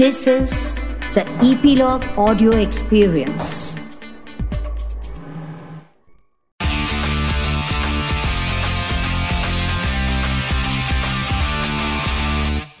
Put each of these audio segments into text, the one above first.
This is the Epilogue Audio Experience.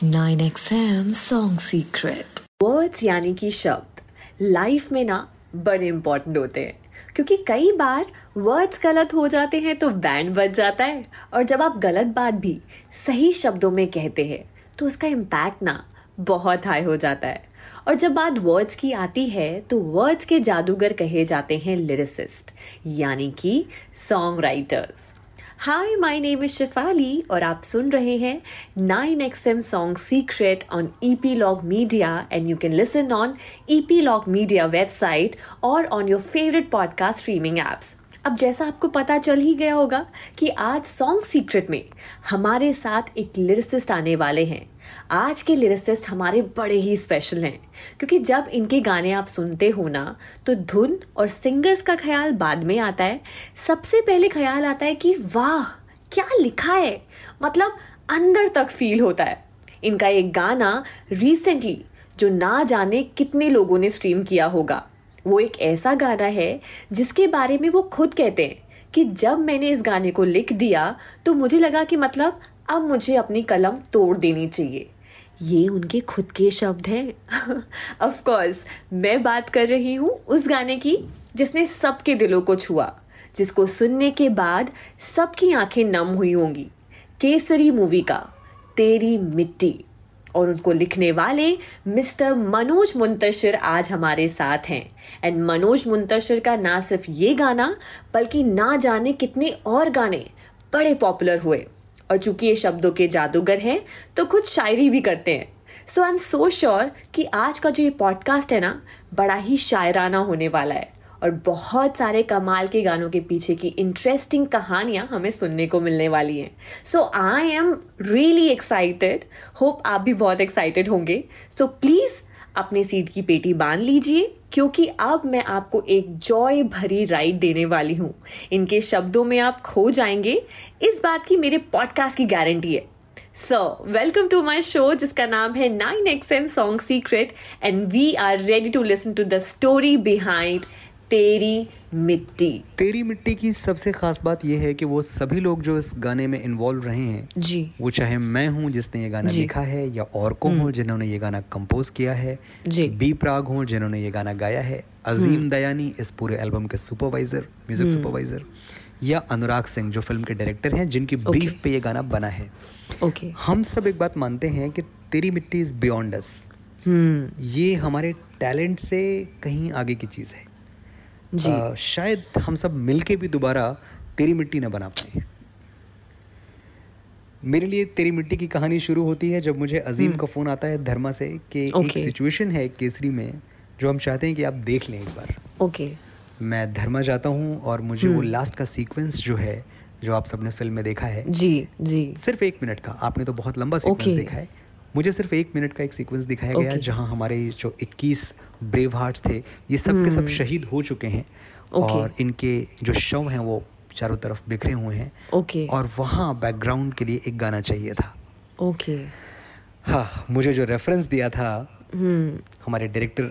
Nine XM song secret words यानी कि शब्द। Life में ना बड़े इंपॉर्टेंट होते हैं। क्योंकि कई बार वर्ड्स गलत हो जाते हैं तो बैंड बच जाता है। और जब आप गलत बात भी सही शब्दों में कहते हैं तो उसका इम्पैक्ट ना बहुत हाई हो जाता है। और जब बात वर्ड्स की आती है तो वर्ड्स के जादूगर कहे जाते हैं लिरिसिस्ट यानी कि song writers hi my name is Shefali और आप सुन रहे हैं 9XM song secret on Epilogue Media and you can listen on Epilogue Media website और on your favourite podcast streaming apps अब जैसा आपको पता चल ही गया होगा कि आज सॉन्ग सीक्रेट में हमारे साथ एक लिरिसिस्ट आने वाले हैं। आज के लिरिसिस्ट हमारे बड़े ही स्पेशल हैं, क्योंकि जब इनके गाने आप सुनते हो ना तो धुन और सिंगर्स का ख्याल बाद में आता है। सबसे पहले ख्याल आता है कि वाह, क्या लिखा है? मतलब अंदर तक फील होता है। इनका एक गाना रिसेंटली जो ना जाने कितने लोगों ने स्ट्रीम किया होगा। वो एक ऐसा गाना है, जिसके बारे में वो खुद कहते हैं कि जब मैंने इस गाने को लिख दिया तो मुझे लगा कि मतलब अब मुझे अपनी कलम तोड़ देनी चाहिए। ये उनके खुद के शब्द हैं। ऑफ़ कोर्स मैं बात कर रही हूँ उस गाने की जिसने सबके दिलों को छुआ, जिसको सुनने के बाद सबकी आँखें नम हुई होंगी। केसरी मूवी का, तेरी मिट्टी। और उनको लिखने वाले मिस्टर मनोज मुंतशिर आज हमारे साथ हैं। एंड मनोज मुंतशिर का ना सिर्फ़ ये गाना, बल्कि ना जाने कितने और गाने बड़े पॉपुलर हुए। और चूँकि ये शब्दों के जादूगर हैं तो कुछ शायरी भी करते हैं। So I am so sure कि आज का जो ये पॉडकास्ट है ना, बड़ा ही शायराना होने वाला है। और बहुत सारे कमाल के गानों के पीछे की इंटरेस्टिंग कहानियाँ हमें सुनने को मिलने वाली हैं। So I am really excited hope आप भी बहुत एक्साइटेड होंगे। सो प्लीज़ अपने सीट की पेटी बाँध लीजिए, क्योंकि अब मैं आपको एक जॉय भरी राइड देने वाली हूँ। इनके शब्दों में आप खो जाएँगे। इस बात की मेरे पॉडकास्ट की गारंटी है। So welcome to my show जिसका नाम है nine X M song secret and we are ready to listen to the story behind Teri Mitti. तेरी मिट्टी की सबसे खास बात यह है कि वो सभी लोग जो इस गाने में इन्वॉल्व रहे हैं जी। वो चाहे मैं हूँ जिसने ये गाना। लिखा है या और को हो जिन्होंने ये गाना कंपोज किया है जी। बी प्राग हो जिन्होंने ये गाना गाया है अजीम दयानी इस पूरे एल्बम के सुपरवाइजर म्यूज़िक सुपरवाइजर या अनुराग सिंह जो फ़िल्म के डायरेक्टर हैं जिनकी Okay. ब्रीफ पे ये गाना बना है। ओके हम सब एक बात मानते हैं कि तेरी मिट्टी इज़ बियॉन्ड अस हम्म। ये हमारे टैलेंट से कहीं आगे की चीज़ है। जी। अ, शायद हम सब मिलके भी दोबारा तेरी मिट्टी न बना पाए। मेरे लिए तेरी मिट्टी की कहानी शुरू होती है जब मुझे अजीम का फ़ोन आता है धर्मा से कि एक सिचुएशन है केसरी में जो हम चाहते हैं कि आप देख लें एक बार। ओके। मैं धर्मा जाता हूँ और मुझे वो हम्म। लास्ट का सीक्वेंस जो है जो आप सबने फ़िल्म में देखा है। जी जी। सिर्फ़ एक मिनट का। आपने तो बहुत लंबा सीक्वेंस Okay. देखा है। मुझे सिर्फ़ एक मिनट का एक सीक्वेंस दिखाया गया Okay. जहाँ हमारे जो 21 ब्रेव हार्ट थे ये सब के सब हम्म। शहीद हो चुके हैं। और इनके जो शव हैं वो चारों तरफ़ बिखरे हुए हैं। ओके। और वहाँ बैकग्राउंड के लिए एक गाना चाहिए था। ओके। हाँ मुझे जो रेफरेंस दिया था हम्म। हमारे डायरेक्टर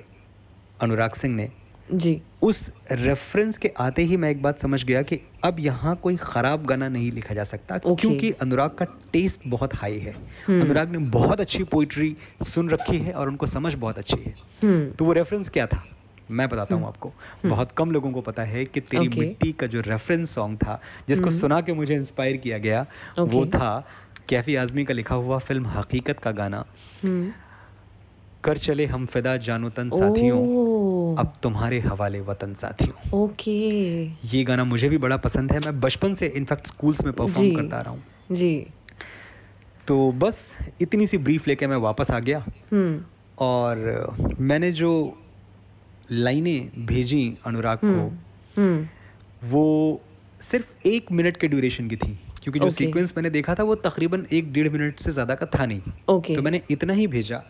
अनुराग सिंह ने जी उस रेफरेंस के आते ही मैं एक बात समझ गया कि अब यहाँ कोई खराब गाना नहीं लिखा जा सकता Okay. क्योंकि अनुराग का टेस्ट बहुत हाई है हम्म। अनुराग ने बहुत अच्छी पोइट्री सुन रखी है और उनको समझ बहुत अच्छी है हम्म तो वो रेफरेंस क्या था मैं बताता हूँ आपको बहुत कम लोगों को पता है कि तेरी Okay. मिट्टी का जो रेफरेंस सॉन्ग था जिसको हम्म। सुना के मुझे इंस्पायर किया गया okay. वो था कैफी आजमी का लिखा हुआ फ़िल्म हकीकत का गाना कर चले हम फिदा जानो तन साथियों। अब तुम्हारे हवाले वतन साथियों। ओके। ये गाना मुझे भी बड़ा पसंद है मैं बचपन से इनफैक्ट स्कूल्स में परफॉर्म करता रहा हूँ। जी। तो बस इतनी सी ब्रीफ लेके मैं वापस आ गया। हम्म। और मैंने जो लाइनें भेजी अनुराग हम्म को हम्म। वो सिर्फ़ एक मिनट के ड्यूरेशन की थी क्योंकि जो Okay. सीक्वेंस मैंने देखा था वो तकरीबन एक डेढ़ मिनट से ज़्यादा का था नहीं। तो मैंने इतना ही भेजा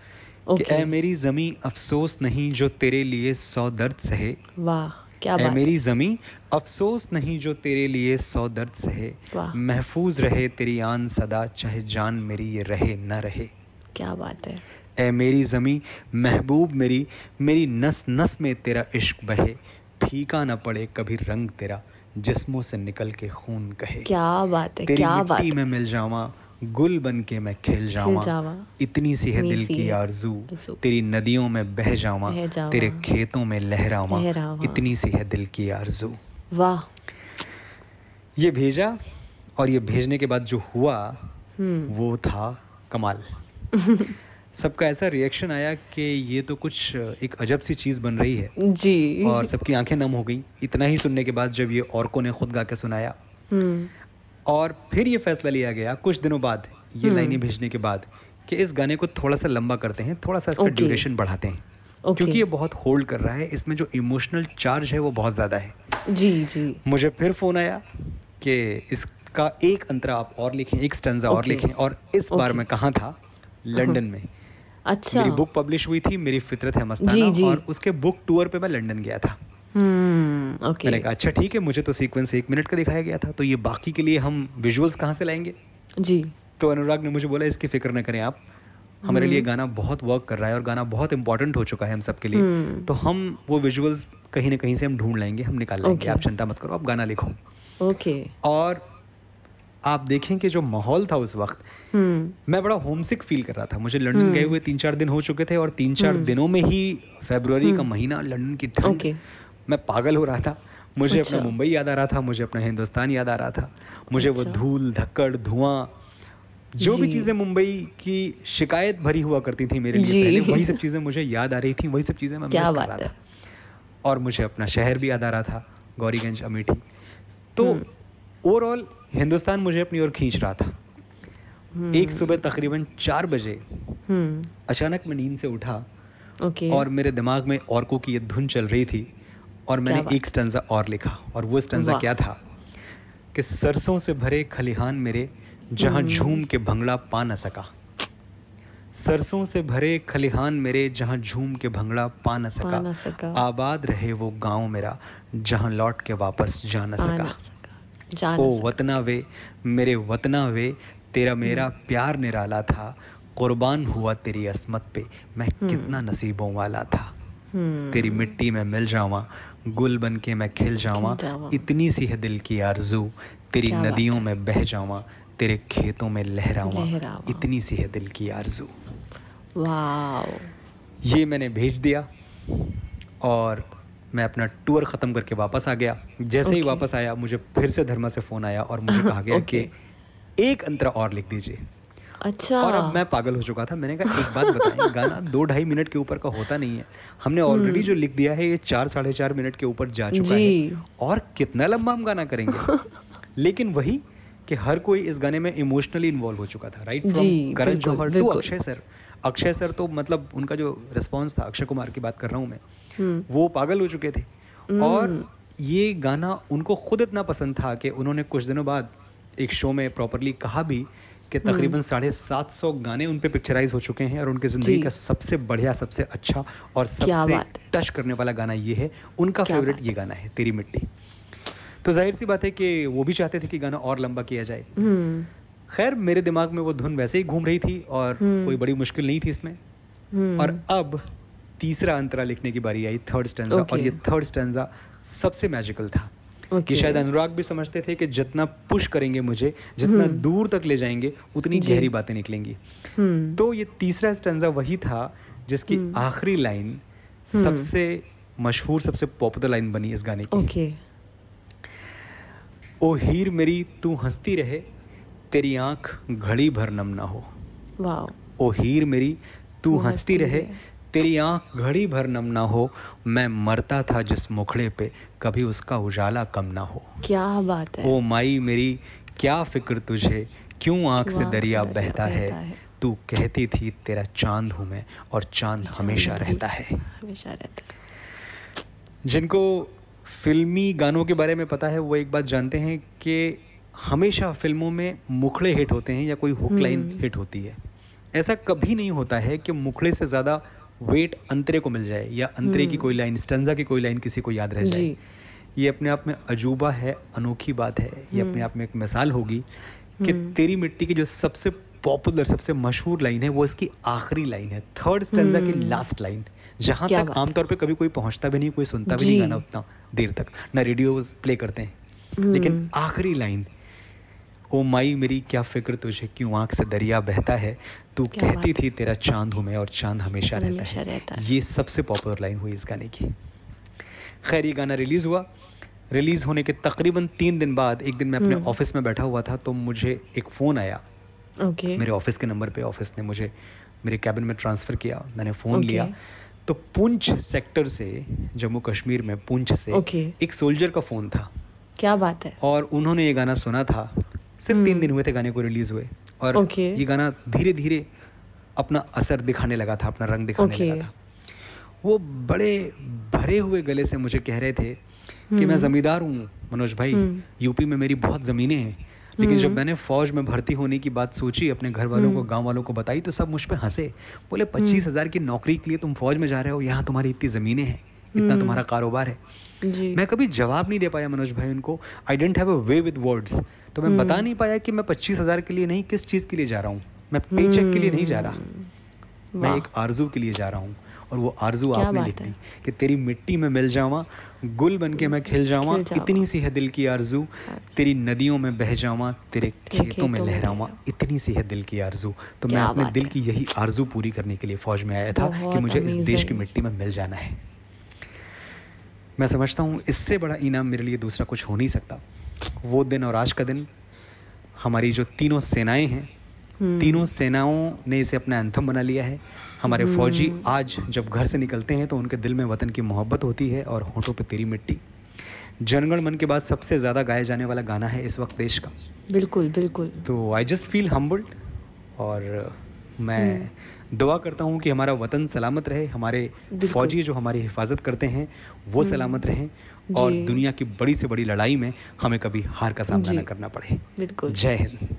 कि Okay. ऐ मेरी जमी अफसोस नहीं जो तेरे लिए सौ दर्द सहे। वाह क्या बात मेरी जमी अफसोस नहीं जो तेरे लिए सौ दर्द सहे। महफूज रहे तेरी आन सदा चाहे जान मेरी ये रहे न रहे। क्या बात है। ए मेरी जमी महबूब मेरी मेरी नस नस में तेरा इश्क बहे। फीका न पड़े कभी रंग तेरा जिस्मों से निकल के खून कहे। क्या बात है तेरी क्या बात मिट्टी है। में मिल जावा गुल बन के मैं खिल जावा। इतनी सी है दिल की आरज़ू। तेरी नदियों में बह जावा। तेरे खेतों में लहरावा। लहरावा। इतनी सी है दिल की आरज़ू। वाह। ये भेजा और ये भेजने के बाद जो हुआ हम्म। वो था कमाल। सबका ऐसा रिएक्शन आया कि ये तो कुछ एक अजब सी चीज़ बन रही है। जी। और सबकी आँखें नम हो गई। इतना ही सुनने के बाद जब ये औरकों ने खुद गा के सुनाया। हम्म। और फिर ये फैसला लिया गया कुछ दिनों बाद ये हम्म। लाइनें भेजने के बाद कि इस गाने को थोड़ा सा लंबा करते हैं थोड़ा सा इसका ड्यूरेशन Okay. बढ़ाते हैं। ओके। क्योंकि ये बहुत होल्ड कर रहा है इसमें जो इमोशनल चार्ज है वो बहुत ज़्यादा है। जी जी। मुझे फिर फ़ोन आया कि इसका एक अंतरा आप और लिखें एक स्टंजा और लिखें और इस बार Okay. मैं कहाँ था? लंदन में। अच्छा। मेरी बुक पब्लिश हुई थी मेरी फितरत है मस्ताना। और उसके बुक टूर पे मैं लंदन गया था। ओके मैंने कहा अच्छा ठीक है मुझे तो सीक्वेंस एक मिनट का दिखाया गया था तो ये बाकी के लिए हम विजुअल्स कहाँ से लाएँगे जी तो अनुराग ने मुझे बोला इसकी फ़िक्र न करें आप हमारे लिए गाना बहुत वर्क कर रहा है और गाना बहुत इंपॉर्टेंट हो चुका है हम सबके लिए हम्म। तो हम वो विजुअल्स कहीं ना कहीं से हम ढूंढ लाएँगे हम निकाल लाएँगे Okay. आप चिंता मत करो आप गाना लिखो ओके और आप देखें कि जो माहौल था उस वक्त हम्म मैं बड़ा होमसिक फील कर रहा था मुझे लंदन हम्म। गए हुए तीन चार दिन हो चुके थे और तीन चार हम्म। दिनों में ही फरवरी का हम्म। महीना लंदन की ठंड मैं पागल हो रहा था। मुझे अच्छा। अपना मुंबई याद आ रहा था मुझे अपना हिंदुस्तान याद आ रहा था। मुझे अच्छा। वो। धूल धक्कड़ धुआँ जो भी चीज़ें मुंबई की शिकायत भरी हुआ करती थी मेरे लिए पहले वही सब चीज़ें मुझे याद आ रही थी वही सब चीज़ें मैं मिस कर रहा था। और मुझे अपना शहर भी याद आ रहा था गौरीगंज अमेठी। तो हम्म। ओवरऑल हिंदुस्तान मुझे अपनी ओर खींच रहा था। हम्म, एक सुबह तकरीबन चार बजे हम्म। अचानक मैं नींद से उठा और मेरे दिमाग में औरकों की ये धुन चल रही थी और मैंने एक स्टंजा और लिखा और वो स्टंजा क्या था? कि सरसों से भरे खलिहान मेरे जहाँ हम्म। झूम के भंगड़ा पा न सका। सरसों से भरे खलिहान मेरे जहाँ झूम के भंगड़ा पा न पा न सका। आबाद रहे वो गाँव मेरा जहाँ लौट के वापस जा न सका ना सका। जा ओ सका। वतना वे मेरे वतना वे तेरा मेरा प्यार निराला था। कुर्बान हुआ तेरी असमत पे मैं हम्म। कितना नसीबों वाला था। हम्म। तेरी मिट्टी में मिल जावा गुल बन के मैं खिल जावा इतनी सी है दिल की आरज़ू। तेरी नदियों में बह जावा तेरे खेतों में लहरावा इतनी सी है दिल की आरज़ू। वाओ। ये मैंने भेज दिया और मैं अपना टूर खत्म करके वापस आ गया। जैसे okay. ही वापस आया मुझे फिर से धर्मा से फ़ोन आया और मुझे कहा गया Okay. कि एक अंतरा और लिख दीजिए। अच्छा। और अब मैं पागल हो चुका था। मैंने कहा एक बात बताएँ गाना दो ढाई मिनट के ऊपर का होता नहीं है। हमने ऑलरेडी जो लिख दिया है ये चार साढ़े चार मिनट के ऊपर जा चुका हम्म। है। और कितना लंबा हम गाना करेंगे। लेकिन वही कि हर कोई इस गाने में इमोशनली इन्वॉल्व हो चुका था right from Karan Johar to Akshay sir. Akshay sir तो मतलब उनका जो रिस्पॉन्स था अक्षय कुमार की बात कर रहा हूँ मैं हम्म। वो पागल हो चुके थे। हम्म। और ये गाना उनको खुद इतना पसंद था कि उन्होंने कुछ दिनों बाद एक शो में प्रॉपरली कहा भी कि हम्म। तकरीबन साढ़े सात सौ गाने उन पे पिक्चराइज हो चुके हैं और उनकी ज़िंदगी का सबसे बढ़िया सबसे अच्छा और सबसे टच करने वाला गाना ये है। उनका फेवरेट ये गाना है तेरी मिट्टी। तो ज़ाहिर सी बात है कि वो भी चाहते थे कि गाना और लंबा किया जाए। हम्म। खैर मेरे दिमाग में वो धुन वैसे ही घूम रही थी और हम्म। कोई बड़ी मुश्किल नहीं थी इसमें। और अब तीसरा अंतरा लिखने की बारी आई थर्ड स्टेंजा और ये थर्ड स्टेंजा सबसे मैजिकल था। ये शायद अनुराग भी समझते थे कि जितना पुश करेंगे मुझे जितना हम्म। दूर तक ले जाएँगे उतनी गहरी बातें निकलेंगी हम्म तो ये तीसरा स्टेंजा वही था जिसकी हम्म। आखिरी लाइन। सबसे मशहूर सबसे पॉपुलर लाइन बनी इस गाने की ओके ओ हीर मेरी तू हंसती रहे तेरी आँख घड़ी भर नम ना हो वाओ ओ हीर मेरी तू हंसती रहे। तेरी आँख घड़ी भर नम ना हो मैं मरता था जिस मुखड़े पे कभी उसका उजाला कम ना हो। क्या बात है। ओ माई मेरी क्या फ़िक्र तुझे? क्यों आँख से दरिया बहता है? है। तू कहती थी तेरा चाँद हूँ मैं और चाँद हमेशा रहता है। हमेशा रहता है। जिनको फिल्मी गानों के बारे में पता है वो एक बात जानते हैं कि हमेशा फ़िल्मों में मुखड़े हिट होते हैं या कोई हुक लाइन हम्म। हिट होती है। ऐसा कभी नहीं होता है कि मुखड़े से ज़्यादा वेट अंतरे को मिल जाए या अंतरे की हम्म। कोई लाइन स्टंजा की कोई लाइन किसी को याद रह जाए। ये अपने आप में अजूबा है अनोखी बात है। ये अपने हम्म। आप में एक मिसाल होगी कि हम्म। तेरी मिट्टी की जो सबसे पॉपुलर सबसे मशहूर लाइन है वो इसकी आखिरी लाइन है थर्ड स्टेंजा की लास्ट लाइन जहाँ तक आमतौर पे कभी कोई पहुँचता भी नहीं कोई सुनता भी नहीं गाना उतना देर तक। ना रेडियो प्ले करते हैं। लेकिन। आखिरी लाइन ओ माई मेरी क्या फ़िक्र तुझे क्यों आँख से दरिया बहता है? तू कहती थी तेरा चाँद हूँ मैं और चाँद हमेशा रहता है। रहता है। ये सबसे पॉपुलर लाइन हुई इस गाने की। खैर ये गाना रिलीज़ हुआ। रिलीज़ होने के तकरीबन तीन दिन बाद एक दिन मैं अपने हम्म। ऑफ़िस में बैठा हुआ था तो मुझे एक फ़ोन आया। ओके मेरे ऑफ़िस के नंबर पे ऑफ़िस ने मुझे मेरे कैबिन में ट्रांसफ़र किया मैंने फ़ोन Okay. लिया। तो पुंछ सेक्टर से जम्मू कश्मीर में पुंछ से Okay. एक सोल्जर का फ़ोन था। क्या बात है। और उन्होंने ये गाना सुना था सिर्फ़ तीन हम्म। दिन हुए थे गाने को रिलीज़ हुए और Okay. ये गाना धीरे धीरे अपना असर दिखाने लगा था अपना रंग दिखाने Okay. लगा था वो बड़े भरे हुए गले से मुझे कह रहे थे कि मैं हम्म। जमींदार हूँ मनोज भाई हम्म। यूपी में मेरी बहुत जमीनें हैं लेकिन जब। मैंने फौज में भर्ती होने की बात सोची अपने घर वालों को। गाँव वालों को बताई तो सब मुझ पे हंसे बोले पच्चीस हज़ार की नौकरी के लिए तुम फौज में जा रहे हो यहाँ तुम्हारी इतनी जमीनें हैं इतना हम्म। तुम्हारा कारोबार है। जी। मैं कभी जवाब नहीं दे पाया मनोज भाई उनको। I didn't have a way with words तो मैं हम्म। बता नहीं पाया कि मैं पच्चीस हज़ार के लिए नहीं किस चीज़ के लिए जा रहा हूँ। मैं पेचेक के लिए नहीं जा रहा। हम्म। मैं एक आरज़ू के लिए जा रहा हूँ। और वो आरज़ू आपने लिख दी कि तेरी मिट्टी में मिल जावा गुल बन के मैं खिल जावा इतनी सी है दिल की आरज़ू। तेरी नदियों में बह जावा तेरे खेतों में लहरावा इतनी सी है दिल की आरज़ू। तो मैं अपने दिल की यही आरज़ू पूरी करने के लिए फौज में आया था कि मुझे इस देश की मिट्टी में मिल जाना है। मैं समझता हूँ इससे बड़ा इनाम मेरे लिए दूसरा कुछ हो नहीं सकता। वो दिन और आज का दिन हमारी जो तीनों सेनाएँ हैं हम्म। तीनों सेनाओं ने इसे अपना एंथम बना लिया है। हमारे फौजी हम्म। आज जब घर से निकलते हैं तो उनके दिल में वतन की मोहब्बत होती है और होठों पे तेरी मिट्टी। जनगण मन के बाद सबसे ज़्यादा गाया जाने वाला गाना है इस वक्त देश का। बिल्कुल बिल्कुल। तो आई जस्ट फील हम्बल्ड और मैं हम्म। दुआ करता हूँ कि हमारा वतन सलामत रहे हमारे फौजी जो हमारी हिफाजत करते हैं वो सलामत रहें और दुनिया की बड़ी से बड़ी लड़ाई में हमें कभी हार का सामना न करना पड़े। बिल्कुल। जय हिंद।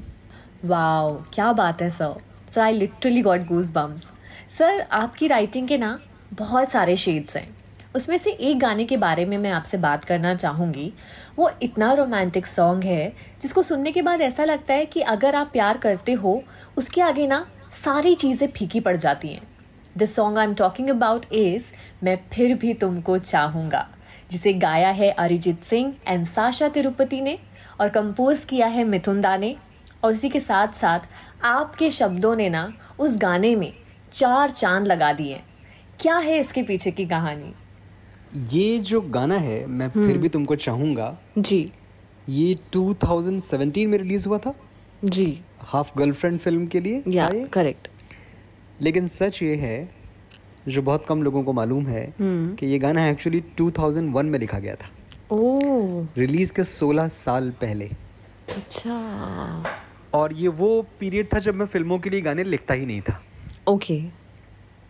वाओ क्या बात है sir. Sir I literally got goosebumps sir आपकी राइटिंग के ना बहुत सारे शेड्स हैं। उसमें से एक गाने के बारे में मैं आपसे बात करना चाहूँगी। वो इतना रोमांटिक सॉन्ग है जिसको सुनने के बाद ऐसा लगता है कि अगर आप प्यार करते हो उसके आगे ना सारी चीज़ें फीकी पड़ जाती हैं। The song I am talking about is मैं फिर भी तुमको चाहूँगा जिसे गाया है अरिजीत सिंह एंड साशा तिरुपति ने और कंपोज किया है मिथुन दा ने। और इसी के साथ साथ आपके शब्दों ने ना उस गाने में चार चाँद लगा दिए। क्या है इसके पीछे की कहानी? ये जो गाना है मैं हम्म। फिर भी तुमको चाहूँगा जी। ये 2017 में रिलीज़ हुआ था? जी। हाफ़ गर्लफ्रेंड फ़िल्म के लिए या करेक्ट लेकिन सच ये है जो बहुत कम लोगों को मालूम है हम्म। कि ये गाना एक्चुअली 2001 में लिखा गया था। रिलीज़ के 16 साल पहले। अच्छा। और ये वो पीरियड था जब मैं फ़िल्मों के लिए गाने लिखता ही नहीं था। ओके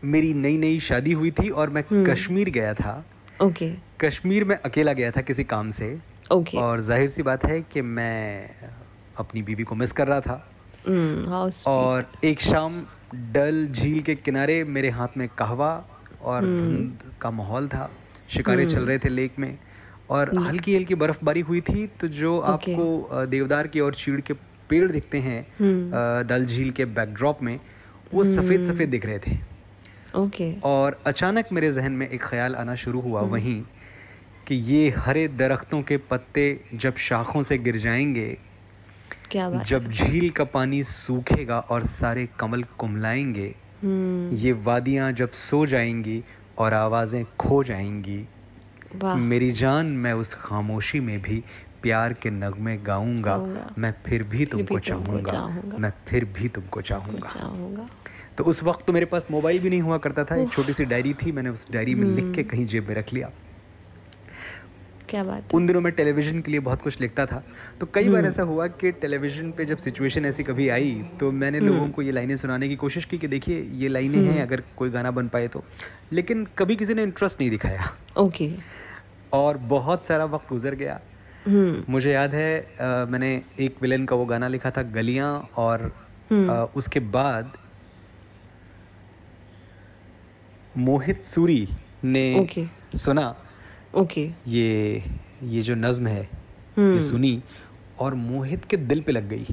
मेरी नई नई शादी हुई थी और मैं हम्म। कश्मीर गया था। ओके कश्मीर में अकेला गया था किसी काम से। ओके और ज़ाहिर सी बात है कि मैं अपनी बीवी को मिस कर रहा था। और एक शाम डल झील के किनारे मेरे हाथ में कहवा और हम्म। धुंध का माहौल था शिकारे हम्म। चल रहे थे लेक में और हम्म। हल्की हल्की बर्फबारी हुई थी तो जो आपको देवदार के और चीड़ के पेड़ दिखते हैं हम्म। डल झील के बैकड्रॉप में वो सफ़ेद हम्म। सफ़ेद दिख रहे थे ओके और अचानक मेरे जहन में एक ख्याल आना शुरू हुआ हम्म। वहीं कि ये हरे दरख्तों के पत्ते जब शाखों से गिर जाएँगे क्या बात जब झील का पानी सूखेगा और सारे कमल कुमलाएँगे हम्म। ये वादियाँ जब सो जाएँगी और आवाज़ें खो जाएँगी मेरी जान मैं उस खामोशी में भी प्यार के नगमे गाऊँगा। मैं फिर भी तुमको तुमको चाहूँगा। मैं फिर भी तुमको चाहूँगा। चाहूँगा। तो उस वक्त तो मेरे पास मोबाइल भी नहीं हुआ करता था। एक छोटी सी डायरी थी मैंने उस डायरी में लिख के हम्म। कहीं जेब में रख लिया। क्या बात उन दिनों में टेलीविज़न के लिए बहुत कुछ लिखता था। तो कई बार हम्म। ऐसा हुआ कि टेलीविज़न पे जब सिचुएशन ऐसी कभी आई तो मैंने हम्म। लोगों को ये लाइनें सुनाने की कोशिश की कि देखिए ये लाइनें हम्म। हैं अगर कोई गाना बन पाए तो। लेकिन कभी किसी ने इंटरेस्ट नहीं दिखाया। ओके। और बहुत सारा वक्त गुजर गया। हम्म। मुझे याद है मैंने एक विलन का वो गाना लिखा था गलियाँ और हम्म। उसके बाद मोहित सूरी ने ओके। सुना। ओके। ये ये जो नज्म है ये हम्म। सुनी और मोहित के दिल पे लग गई।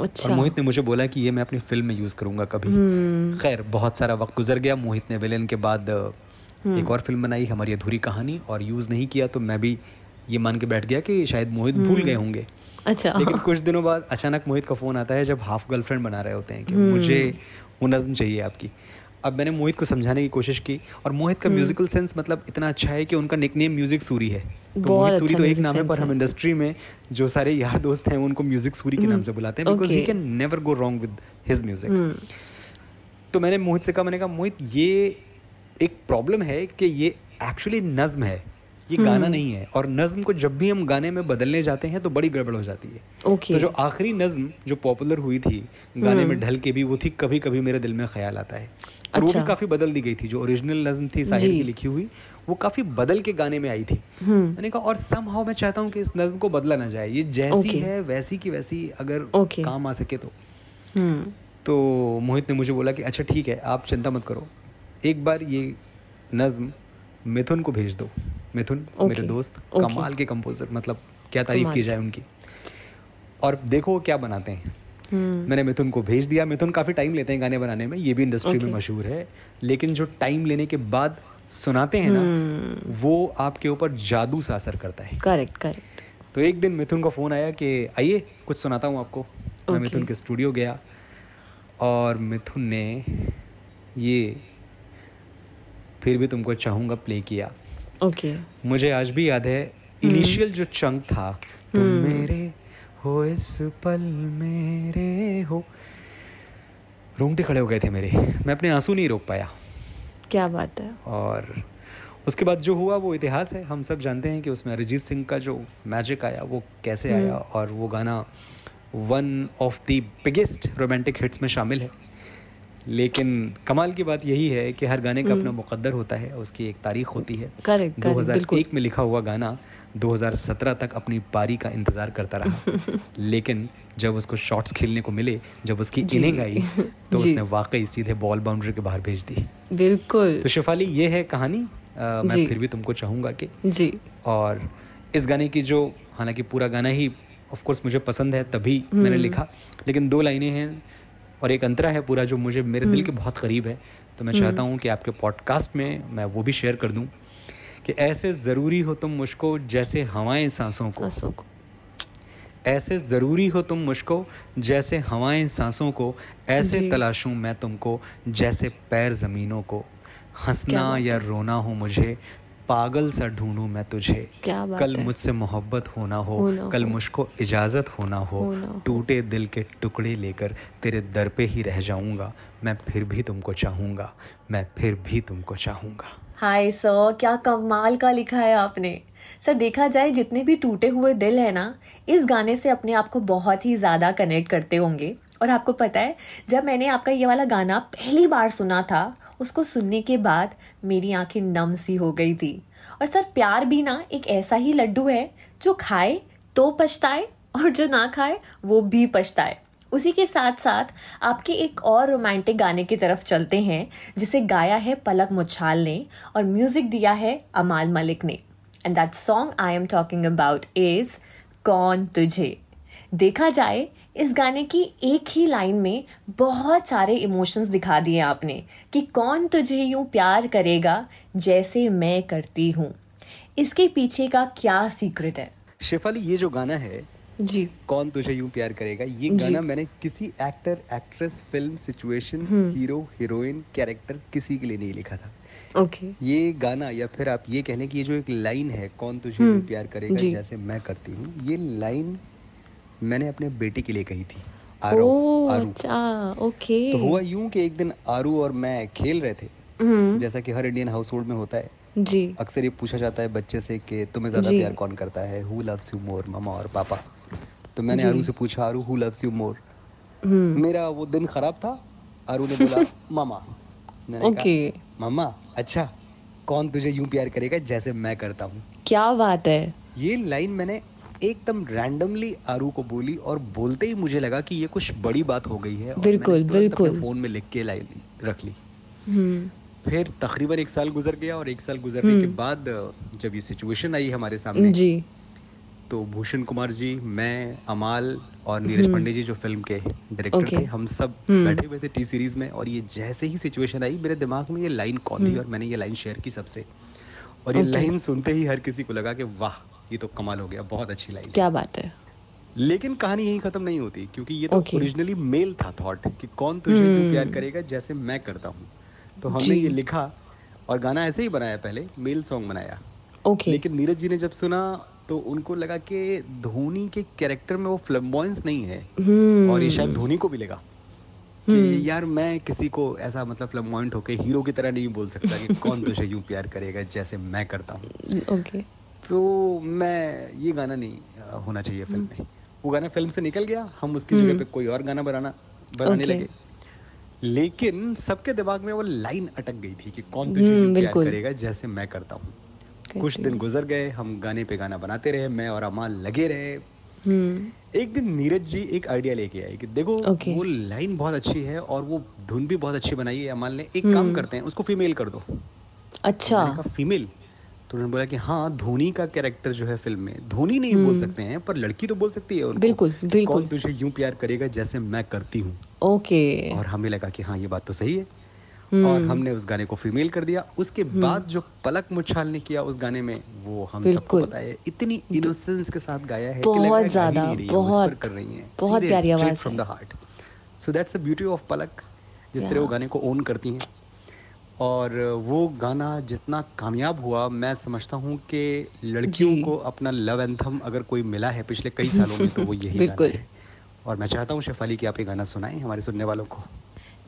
अच्छा। और मोहित ने मुझे बोला कि ये मैं अपनी फ़िल्म में यूज़ करूँगा कभी। हम्म। खैर बहुत सारा वक्त गुजर गया। मोहित ने विलेन के बाद हम्म। एक और फ़िल्म बनाई हमारी अधूरी कहानी और यूज़ नहीं किया तो मैं भी ये मान के बैठ गया कि शायद मोहित भूल। गए होंगे। अच्छा। लेकिन कुछ दिनों बाद अचानक मोहित का फ़ोन आता है जब हाफ़ गर्लफ्रेंड बना रहे होते हैं कि। मुझे वो नज्म चाहिए आपकी। अब मैंने मोहित को समझाने की कोशिश की और मोहित का हम्म। म्यूजिकल सेंस मतलब इतना अच्छा है कि उनका निकनेम म्यूज़िक सूरी है। तो मोहित सूरी अच्छा तो एक नाम है पर हम इंडस्ट्री में जो सारे यार दोस्त हैं उनको म्यूज़िक सूरी के नाम हम्म, से बुलाते हैं because he can never go wrong with his music hmm. तो मैंने मोहित से कहा मैंने कहा मोहित ये एक प्रॉब्लम है कि ये एक्चुअली नज्म है ये हम्म। गाना नहीं है और नज्म को जब भी हम गाने में बदलने जाते हैं तो बड़ी गड़बड़ हो जाती है। ओके तो जो आखिरी नज्म जो पॉपुलर हुई थी गाने में हम्म। ढल के भी वो थी कभी कभी मेरे दिल में ख्याल आता है। और वो अच्छा। भी काफ़ी बदल दी गई थी जो ओरिजिनल नज्म थी साहिर की लिखी हुई वो काफ़ी बदल के गाने में आई थी। हम्म। मैंने कहा और समहाउ मैं चाहता हूँ कि इस नज्म को बदला ना जाए। ये जैसी है वैसी की वैसी अगर काम आ सके तो। हम्म। तो मोहित ने मुझे बोला कि अच्छा ठीक है आप चिंता मत करो। एक बार ये नज्म मिथुन को भेज दो। मिथुन मेरे दोस्त कमाल के कंपोजर मतलब क्या तारीफ़ की जाए उनकी। और देखो क्या बनाते हैं। मैंने मिथुन को भेज दिया। मिथुन काफ़ी टाइम लेते हैं गाने बनाने में ये भी इंडस्ट्री में मशहूर है। लेकिन जो टाइम लेने के बाद सुनाते हैं ना हम्म। वो आपके ऊपर जादू सा असर करता है। करेक्ट करेक्ट तो एक दिन मिथुन का फ़ोन आया कि आइए कुछ सुनाता हूँ आपको। okay. मैं मिथुन के स्टूडियो गया और मिथुन ने ये फिर भी तुमको चाहूँगा प्ले किया। ओके मुझे आज भी याद है इनिशियल जो चंक था तुम हम्म। मेरे हो इस पल मेरे हो। रोंगटे खड़े हो गए थे मेरे। मैं अपने आँसू नहीं रोक पाया। क्या बात है। और उसके बाद जो हुआ वो इतिहास है। हम सब जानते हैं कि उसमें अरिजीत सिंह का जो मैजिक आया वो कैसे हम्म। आया और वो गाना one of the biggest romantic hits में शामिल है। लेकिन कमाल की बात यही है कि हर गाने का अपना हम्म। मुकद्दर होता है उसकी एक तारीख होती है। करेक्ट करेक्ट बिल्कुल। 2001 में लिखा हुआ गाना 2017 तक अपनी पारी का इंतज़ार करता रहा। लेकिन जब उसको शॉट्स खेलने को मिले जब उसकी इनिंग आई तो उसने वाकई सीधे बॉल बाउंड्री के बाहर भेज दी। बिल्कुल। तो शिफाली ये है कहानी। अ, मैं फिर भी तुमको चाहूँगा कि जी। और इस गाने की जो हालाँकि पूरा गाना ही ऑफ़ कोर्स मुझे पसंद है तभी मैंने हम्म। लिखा लेकिन दो लाइनें हैं और एक अंतरा है पूरा जो मुझे मेरे दिल के हम्म। बहुत करीब है। तो मैं हम्म। चाहता हूँ कि आपके पॉडकास्ट में मैं वो भी शेयर कर दूँ। कि ऐसे ज़रूरी हो तुम मुझको जैसे हवाएँ सांसों को। ऐसे ज़रूरी हो तुम मुझको जैसे हवाएँ सांसों को ऐसे तलाशूं मैं तुमको जैसे पैर ज़मीनों को। हंसना या रोना हो मुझे पागल सा ढूंढूं मैं तुझे। क्या बात कल मुझसे मोहब्बत होना हो होना कल हो। मुझको इजाज़त होना हो। हो। टूटे दिल के टुकड़े लेकर तेरे दर पे ही रह जाऊँगा। मैं फिर भी तुमको चाहूँगा। मैं फिर भी तुमको चाहूँगा। हाय सर क्या कमाल का लिखा है आपने। सर देखा जाए जितने भी टूटे हुए दिल है ना इस गाने से अपने आप को बहुत ही ज़्यादा कनेक्ट करते होंगे। और आपको पता है, जब मैंने आपका ये वाला गाना पहली बार सुना था, उसको सुनने के बाद मेरी आँखें नम सी हो गई थी। और सर, प्यार भी ना एक ऐसा ही लड्डू है, जो खाए तो पछताए और जो ना खाए वो भी पछताए। उसी के साथ साथ आपके एक और रोमांटिक गाने की तरफ़ चलते हैं, जिसे गाया है पलक मुच्छाल ने और म्यूज़िक दिया है अमाल मलिक ने। And that song I am talking about is Kaun Tujhe देखा जाए इस गाने की एक ही लाइन में बहुत सारे इमोशंस दिखा दिए आपने कि कौन तुझे यूँ प्यार करेगा जैसे मैं करती हूँ। इसके पीछे का क्या सीक्रेट है? शेफाली ये जो गाना है जी। कौन तुझे यूँ प्यार करेगा ये गाना मैंने किसी actor actress film situation. Hero heroine character किसी के लिए नहीं लिखा था। ओके। ये गाना या फिर आप ये कह लें कि ये जो एक लाइन है कौन तुझे हम्म, यूँ प्यार करेगा जैसे मैं करती हूँ ये लाइन मैंने अपने बेटे के लिए कही थी आरो ओ आरू अच्छा ओके। तो हुआ यूँ कि एक दिन आरू और मैं खेल रहे थे। हम्म। जैसा कि हर इंडियन हाउस होल्ड में होता है। जी। अक्सर ये पूछा जाता है बच्चे से कि तुम्हें ज़्यादा प्यार कौन करता है? हु लव्स यू मोर मामा और पापा तो मैंने आरू से पूछा Aaru who loves you more मेरा वो दिन खराब था। आरू ने बोला मामा। मैंने ओके। मामा अच्छा कौन तुझे यूँ प्यार करेगा जैसे मैं करता हूँ? क्या बात है। ये लाइन मैंने एकदम रैंडमली आरू को बोली और बोलते ही मुझे लगा कि ये कुछ बड़ी बात हो गई है बिल्कुल, बिल्कुल। फ़ोन में लिख के लाइन रख ली हम्म फिर तकरीबन एक साल गुजर गया और एक साल गुजरने के हम्म। बाद जब ये सिचुएशन आई हमारे सामने जी तो भूषण कुमार जी मैं अमाल और नीरज हम्म। पांडे जी जो फ़िल्म के डायरेक्टर Okay. थे हम सब। बैठे हुए थे टी सीरीज़ में और ये जैसे ही सिचुएशन आई मेरे दिमाग में ये लाइन कौन थी। और मैंने ये लाइन शेयर की सबसे और ये लाइन सुनते ही हर किसी को लगा कि वाह ये तो कमाल हो गया बहुत अच्छी लाइन क्या बात है। लेकिन कहानी यहीं खत्म नहीं होती क्योंकि ये तो ओरिजिनली Okay. मेल था थॉट कि कौन तुझे। यूँ प्यार करेगा जैसे मैं करता हूँ। तो हमने ये लिखा और गाना ऐसे ही बनाया पहले मेल सॉन्ग बनाया। ओके लेकिन नीरज जी ने जब सुना तो उनको लगा कि धोनी के कैरेक्टर में वो फ्लम्बॉयंस नहीं है। हम्म और ये शायद धोनी को भी लगा कि हम्म। यार मैं किसी को ऐसा मतलब फ्लम्बॉयंट होके हीरो की तरह नहीं बोल सकता कि कौन तुझे यूँ प्यार करेगा जैसे मैं करता हूँ। ओके तो मैं ये गाना नहीं होना चाहिए फ़िल्म में। वो गाना फ़िल्म से निकल गया हम उसकी हम्म। जगह पे कोई और गाना बनाना बनाने लगे। लेकिन सबके दिमाग में वो लाइन अटक गई थी कि कौन तुझे हम्म, प्यार बिल्कुल। करेगा जैसे मैं करता हूँ। कुछ दिन गुजर गए हम गाने पे गाना बनाते रहे मैं और अमाल लगे रहे। हम्म। एक दिन नीरज जी एक आइडिया लेके आए कि देखो Okay. वो लाइन बहुत अच्छी है और वो धुन भी बहुत अच्छी बनाई है। अमाल ने एक काम हम्म। करते हैं उसको फीमेल कर दो। अच्छा। फीमेल तो उन्होंने बोला कि हाँ धोनी का कैरेक्टर जो है फ़िल्म में धोनी नहीं बोल हम्म। सकते हैं पर लड़की तो बोल सकती है उनको बिल्कुल, बिल्कुल। कौन तुझे यूँ प्यार करेगा जैसे मैं करती हूँ। ओके। और हमें लगा कि हाँ ये बात तो सही है। हम्म। और हमने उस गाने को फीमेल कर दिया। उसके बाद जो पलक मुच्छाल ने किया उस गाने में वो हम सबको है इतनी इनोसेंस के साथ गाया है बहुत ज़्यादा, बहुत- कर रही हैं। बहुत प्यारी आवाज़ from the heart so that's the beauty of Palak जिस तरह वो गाने को ओन करती हैं। और वो गाना जितना कामयाब हुआ मैं समझता हूँ कि लड़कियों को अपना लव एंथम अगर कोई मिला है पिछले कई सालों में तो वो यही गाना। है। और मैं चाहता हूँ शेफाली कि आप ये गाना सुनाएँ हमारे सुनने वालों को।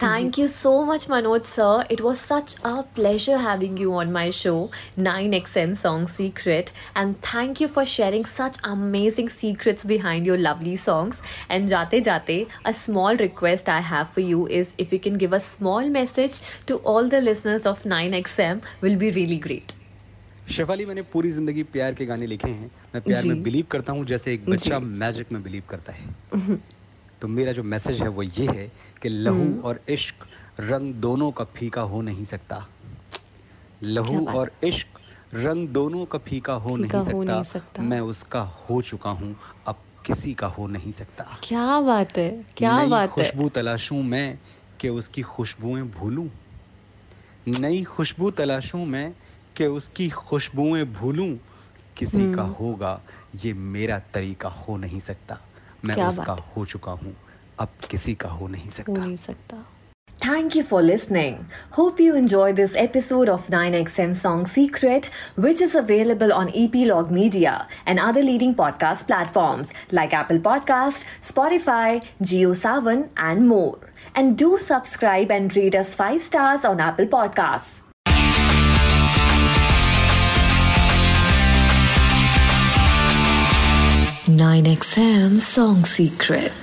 Thank you so much Manoj sir it was such a pleasure having you on my show nine X M song secret and thank you for sharing such amazing secrets behind your lovely songs and जाते जाते a small request I have for you is if you can give a small message to all the listeners of nine X M will be really great Shefali मैंने पूरी ज़िंदगी प्यार के गाने लिखे हैं। मैं प्यार में बिलीव करता हूँ जैसे एक बच्चा मैजिक में बिलीव करता है। तो मेरा जो मैसेज है वो ये है कि लहू और इश्क रंग दोनों का फीका हो नहीं सकता। लहू और इश्क रंग दोनों का फीका हो फीका नहीं हो नहीं सकता। सकता। मैं उसका हो चुका हूँ अब किसी का हो नहीं सकता। क्या बात है क्या बात है। खुशबू तलाशूं मैं कि उसकी खुशबुएँ भूलूं। नई खुशबू तलाशूं मैं कि उसकी खुशबुएँ भूलूं। किसी का हम्म। होगा ये मेरा तरीका हो नहीं सकता। मैं क्या उसका बात हो चुका हूँ अब किसी का हो नहीं सकता हो नहीं सकता Thank you for listening. Hope you enjoyed this episode of 9XM Song Secret, which is available on Epilogue Media and other leading podcast platforms like Apple Podcast, Spotify, GeoSavan, and more. And do subscribe and rate us 5 stars on Apple Podcasts. 9XM Song Secret.